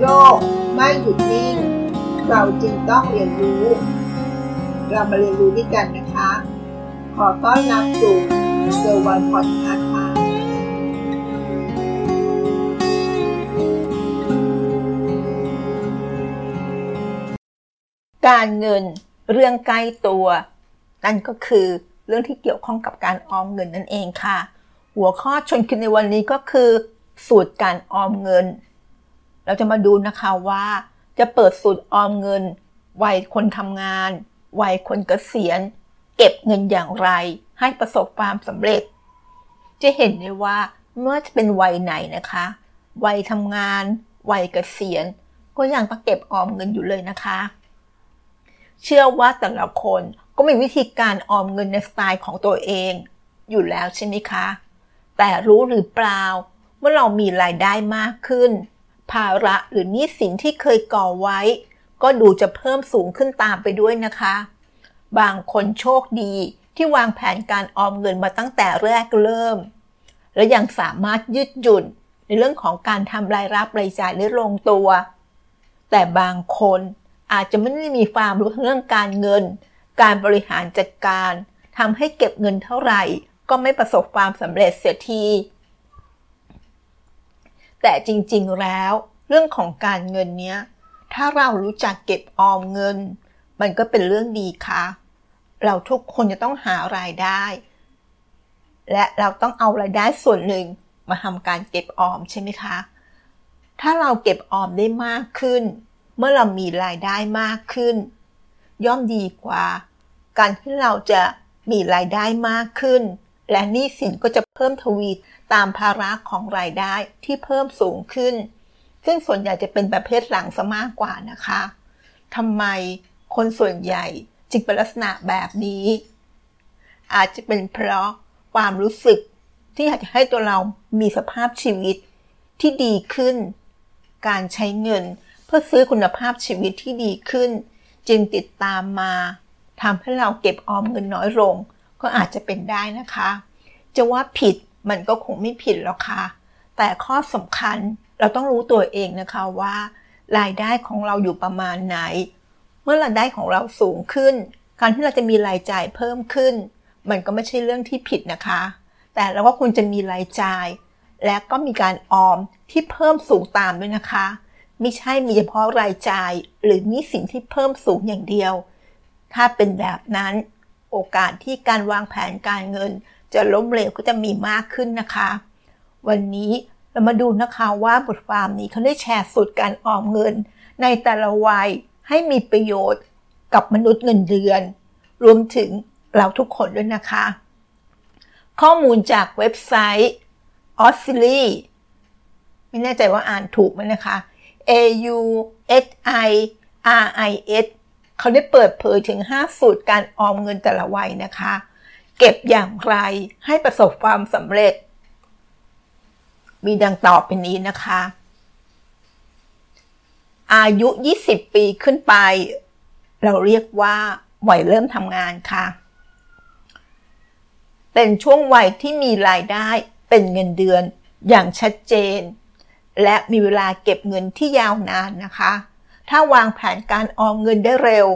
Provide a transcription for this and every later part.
โลกไม่หยุดนิ่ง เราจึงต้องเรียนรู้ เรามาเรียนรู้ด้วยกันนะคะ ขอต้อนรับสู่เซอร์วันพอดคาส์ค่ะการเงินเรื่องใกล้ตัว นั่นก็คือเรื่องที่เกี่ยวข้องกับการออมเงินนั่นเองค่ะ หัวข้อชนคิดในวันนี้ก็คือ สูตรการออมเงิน เราจะมาดูนะคะว่า จะเปิดสูตรออมเงิน วัยคนทำงาน วัยคนเกษียณ เก็บเงินอย่างไร ให้ประสบความสำเร็จ จะเห็นได้ว่าเมื่อจะเป็นวัยไหนนะคะ วัยทำงาน วัยเกษียณ ก็ยังต้องเก็บออมเงินอยู่เลยนะคะ เชื่อว่าแต่ละคนก็มีวิธีการออมเงินในสไตล์ของตัวเอง อยู่แล้วใช่ไหมคะ แต่รู้หรือเปล่า เมื่อเรามีรายได้มากขึ้น ภาระหรือหนี้สินที่เคยก่อไว้ ก็ดูจะเพิ่มสูงขึ้นตามไปด้วยนะคะ บางคนโชคดีที่วางแผนการออมเงินมาตั้งแต่แรกเริ่ม และยังสามารถยืดหยุ่นในเรื่องของการทำรายรับรายจ่ายได้ลงตัว แต่บางคนอาจจะไม่ได้มีความรู้เรื่องการเงิน การบริหารจัดการทำให้เก็บเงินเท่าไหร่ ก็ไม่ประสบความสำเร็จเสียที แต่จริงๆแล้ว เรื่องของการเงินเนี้ย ถ้าเรารู้จักเก็บออมเงิน มันก็เป็นเรื่องดีค่ะ เราทุกคนจะต้องหารายได้ และเราต้องเอารายได้ส่วนหนึ่งมาทำการเก็บออมใช่ไหมคะ ถ้าเราเก็บออมได้มากขึ้น เมื่อเรามีรายได้มากขึ้น ย่อมดีกว่า การที่เราจะมีรายได้มากขึ้น และหนี้สินก็จะเพิ่มทวีตามภาระของรายได้ที่เพิ่มสูงขึ้น ซึ่งส่วนใหญ่จะเป็นประเภทหลังซะมากกว่านะคะทำไมคนส่วนใหญ่จึงเป็นลักษณะแบบนี้ อาจจะเป็นเพราะความรู้สึกที่อยากจะให้ตัวเรามีสภาพชีวิตที่ดีขึ้น การใช้เงินเพื่อซื้อคุณภาพชีวิตที่ดีขึ้น จึงติดตามมาทำให้เราเก็บออมเงินน้อยลง ก็อาจจะเป็นได้นะคะ จะว่าผิดมันก็คงไม่ผิดหรอกค่ะ แต่ข้อสำคัญเราต้องรู้ตัวเองนะคะว่า รายได้ของเราอยู่ประมาณไหน เมื่อรายได้ของเราสูงขึ้น การที่เราจะมีรายจ่ายเพิ่มขึ้น มันก็ไม่ใช่เรื่องที่ผิดนะคะ แต่เราก็ควรจะมีรายจ่าย และก็มีการออมที่เพิ่มสูงตามด้วยนะคะ ไม่ใช่มีเฉพาะรายจ่ายหรือมีสิ่งที่เพิ่มสูงอย่างเดียว ถ้าเป็นแบบนั้น โอกาสที่การวางแผนการเงิน จะล้มเหลวก็จะมีมากขึ้นนะคะ วันนี้เรามาดูนะคะว่าบทความนี้เขาได้แชร์สูตรการออมเงิน ในแต่ละวัยให้มีประโยชน์กับมนุษย์เงินเดือน รวมถึงเราทุกคนด้วยนะคะ ข้อมูลจากเว็บไซต์ o s c i l y ไม่แน่ใจว่าอ่านถูกไหมนะคะ A U S I R I S เขาได้เปิดเผยถึง 5 สูตรการออมเงินแต่ละวัยนะคะ เก็บอย่างไรให้ประสบความสำเร็จ มีดังต่อไปนี้นะคะ อายุ 20 ปีขึ้นไป เราเรียกว่าวัยเริ่มทำงานค่ะ เป็นช่วงวัยที่มีรายได้เป็นเงินเดือนอย่างชัดเจน และมีเวลาเก็บเงินที่ยาวนานนะคะ ถ้าวางแผนการออมเงินได้เร็ว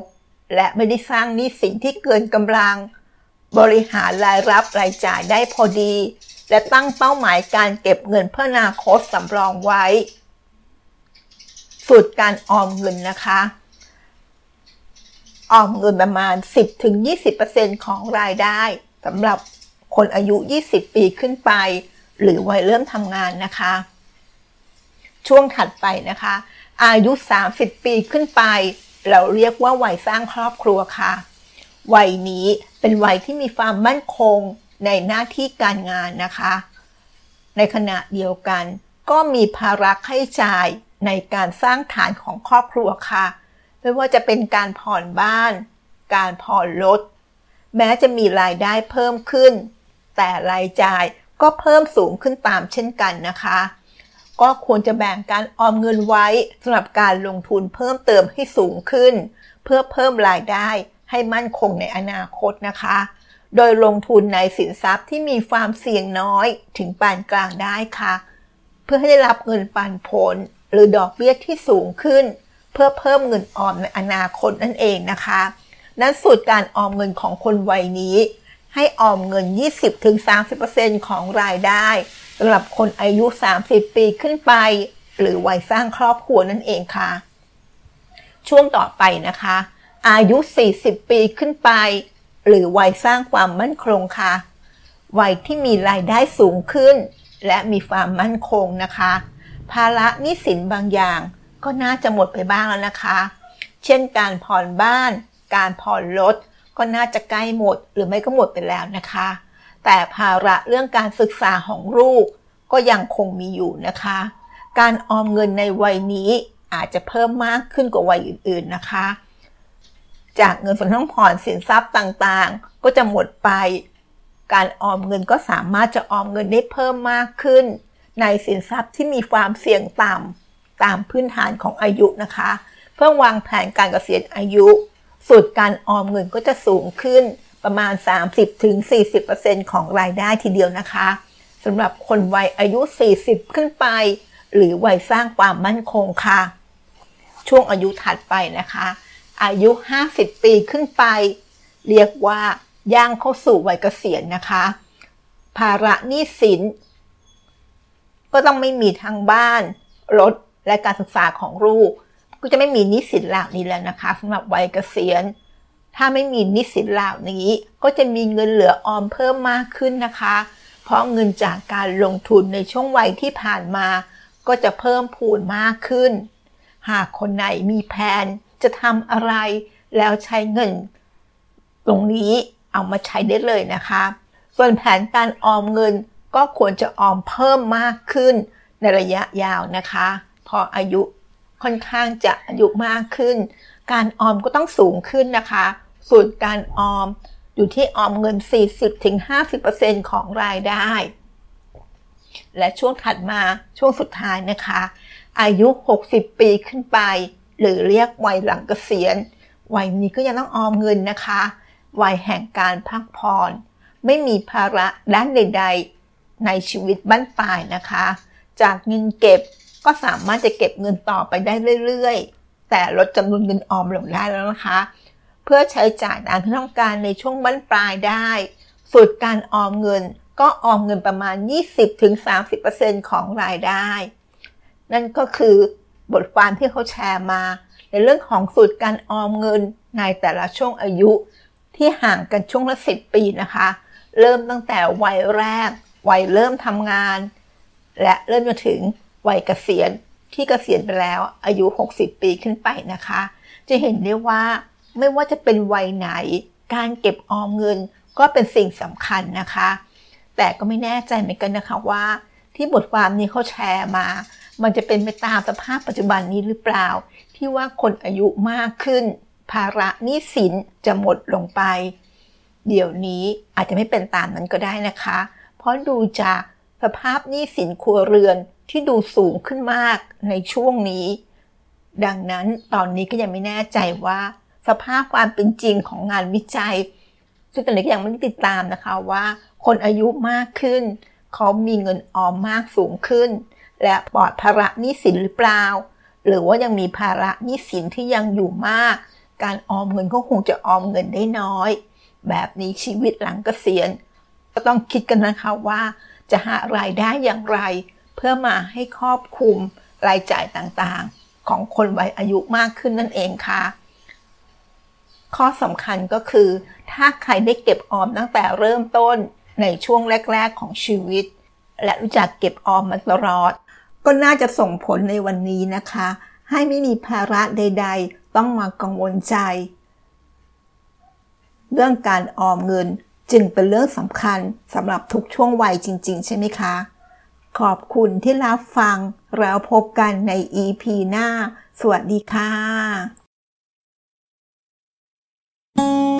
และไม่ได้สร้างหนี้สินที่เกินกำลัง บริหารรายรับรายจ่ายได้พอดี และตั้งเป้าหมายการเก็บเงินเพื่อนาคตสำรองไว้ สูตรการออมเงินนะคะ ออมเงินประมาณ 10-20%ของรายได้สำหรับคนอายุ 20 ปีขึ้นไป หรือวัยเริ่มทำงานนะคะ ช่วงถัดไปนะคะ อายุ 30 ปีขึ้นไป เราเรียกว่าวัยสร้างครอบครัวค่ะ วัยนี้เป็นวัยที่มีความมั่นคงในหน้าที่การงานนะคะ ในขณะเดียวกันก็มีภาระค่าใช้จ่ายในการสร้างฐานของครอบครัวค่ะ ไม่ว่าจะเป็นการผ่อนบ้าน การผ่อนรถ แม้จะมีรายได้เพิ่มขึ้น แต่รายจ่ายก็เพิ่มสูงขึ้นตามเช่นกันนะคะ ก็ควรจะแบ่งการออมเงินไว้สำหรับการลงทุนเพิ่มเติมให้สูงขึ้น เพื่อเพิ่มรายได้ให้มั่นคงในอนาคตนะคะ โดยลงทุนในสินทรัพย์ที่มีความเสี่ยงน้อยถึงปานกลางได้ค่ะ เพื่อให้ได้รับเงินปันผล หรือดอกเบี้ยที่สูงขึ้น เพื่อเพิ่มเงินออมในอนาคตนั่นเองนะคะ นั้นสูตรการออมเงินของคนวัยนี้ ให้ออมเงิน 20-30%ของรายได้ สำหรับคนอายุ 30 ปีขึ้นไป หรือวัยสร้างครอบครัวนั่นเองค่ะ ช่วงต่อไปนะคะ อายุ 40 ปีขึ้นไป หรือวัยสร้างความมั่นคงค่ะ วัยที่มีรายได้สูงขึ้น และมีความมั่นคงนะคะ ภาระหนี้สินบางอย่างก็น่าจะหมดไปบ้างแล้วนะคะ เช่นการผ่อนบ้าน การผ่อนรถก็น่าจะใกล้หมดหรือไม่ก็หมดไปแล้วนะคะ แต่ภาระเรื่องการศึกษาของลูก ก็ยังคงมีอยู่นะคะ การออมเงินในวัยนี้อาจจะเพิ่มมากขึ้นกว่าวัยอื่น ๆนะคะ จากเงินส่วนต้องผ่อนสินทรัพย์ต่างๆ ก็จะหมดไป การออมเงินก็สามารถจะออมเงินได้เพิ่มมากขึ้น ในสินทรัพย์ที่มีความเสี่ยงต่ำตามพื้นฐานของอายุนะคะ เพื่อวางแผนการเกษียณอายุ สูตรการออมเงินก็จะสูงขึ้น ประมาณ 30-40%ของรายได้ทีเดียวนะคะสำหรับคนวัยอายุ 40 ขึ้นไป หรือวัยสร้างความมั่นคงค่ะ ช่วงอายุถัดไปนะคะ อายุ 50 ปีขึ้นไป เรียกว่าย่างเข้าสู่วัยเกษียณนะคะ ภาระหนี้สิน ก็ต้องไม่มีทางบ้าน รถ และการศึกษาของลูก ก็จะไม่มีหนี้สินเหล่านี้แล้วนะคะสำหรับวัยเกษียณ ถ้าไม่มีนี้สินเหล่านี้ก็จะมีเงินเหลือออมเพิ่มมากขึ้นนะคะ เพราะเงินจากการลงทุนในช่วงวัยที่ผ่านมา ก็จะเพิ่มพูนมากขึ้น หากคนไหนมีแผนจะทำอะไรแล้วใช้เงิน ตรงนี้เอามาใช้ได้เลยนะคะ ส่วนแผนการออมเงินก็ควรจะออมเพิ่มมากขึ้นในระยะยาวนะคะ พออายุค่อนข้างจะอายุมากขึ้น การออมก็ต้องสูงขึ้นนะคะ ส่วนการออม อยู่ที่ออมเงิน 40-50%ของรายได้ และช่วงถัดมาช่วงสุดท้ายนะคะ อายุ 60 ปีขึ้นไป หรือเรียกวัยหลังเกษียณ วัยนี้ก็ยังต้องออมเงินนะคะ วัยแห่งการพักผ่อนไม่มีภาระด้านใด ๆ ในชีวิตบ้านปลายนะคะ จากเงินเก็บก็สามารถจะเก็บเงินต่อไปได้เรื่อย ๆ แต่ลดจำนวนเงินออมลงได้แล้วนะคะ เพื่อใช้จ่ายตามที่ต้องการในช่วงบั้นปลายได้ สูตรการออมเงินก็ออมเงินประมาณ 20-30%ของรายได้ นั่นก็คือบทความที่เขาแชร์มา ในเรื่องของสูตรการออมเงินในแต่ละช่วงอายุ ที่ห่างกันช่วงละ 10 ปีนะคะ เริ่มตั้งแต่วัยแรก วัยเริ่มทำงาน และเริ่มจนถึงวัยเกษียณที่เกษียณไปแล้วอายุ 60 ปีขึ้นไปนะคะ จะเห็นได้ว่า ไม่ว่าจะเป็นวัยไหน การเก็บออมเงินก็เป็นสิ่งสำคัญนะคะ แต่ก็ไม่แน่ใจเหมือนกันนะคะว่า ที่บทความนี้เขาแชร์มา มันจะเป็นไปตามสภาพปัจจุบันนี้หรือเปล่า ที่ว่าคนอายุมากขึ้น ภาระหนี้สินจะหมดลงไป เดี๋ยวนี้อาจจะไม่เป็นตามนั้นก็ได้นะคะ เพราะดูจากสภาพหนี้สินครัวเรือนที่ดูสูงขึ้นมากในช่วงนี้ ดังนั้นตอนนี้ก็ยังไม่แน่ใจว่า สภาพความเป็นจริงของงานวิจัย ซึ่งตอนนี้ยังไม่ได้ติดตามนะคะว่า คนอายุมากขึ้น เขามีเงินออมมากสูงขึ้น และปลอดภาระหนี้สินหรือเปล่า หรือว่ายังมีภาระหนี้สินที่ยังอยู่มาก การออมเงินก็คงจะออมเงินได้น้อย แบบนี้ชีวิตหลังเกษียณ ก็ต้องคิดกันนะคะว่า จะหารายได้อย่างไร เพื่อมาให้ครอบคลุมรายจ่ายต่างๆ ของคนวัยอายุมากขึ้นนั่นเองค่ะ ข้อสำคัญก็คือ ถ้าใครได้เก็บออมตั้งแต่เริ่มต้นในช่วงแรก ๆ ของชีวิต และรู้จักเก็บออมมาตลอด ก็น่าจะส่งผลในวันนี้นะคะ ให้ไม่มีภาระใด ๆ ต้องมากังวลใจ เรื่องการออมเงินจึงเป็นเรื่องสำคัญสำหรับทุกช่วงวัยจริง ๆ ใช่ไหมคะ ขอบคุณที่รับฟังแล้วพบกันใน EP หน้า สวัสดีค่ะ Thank you.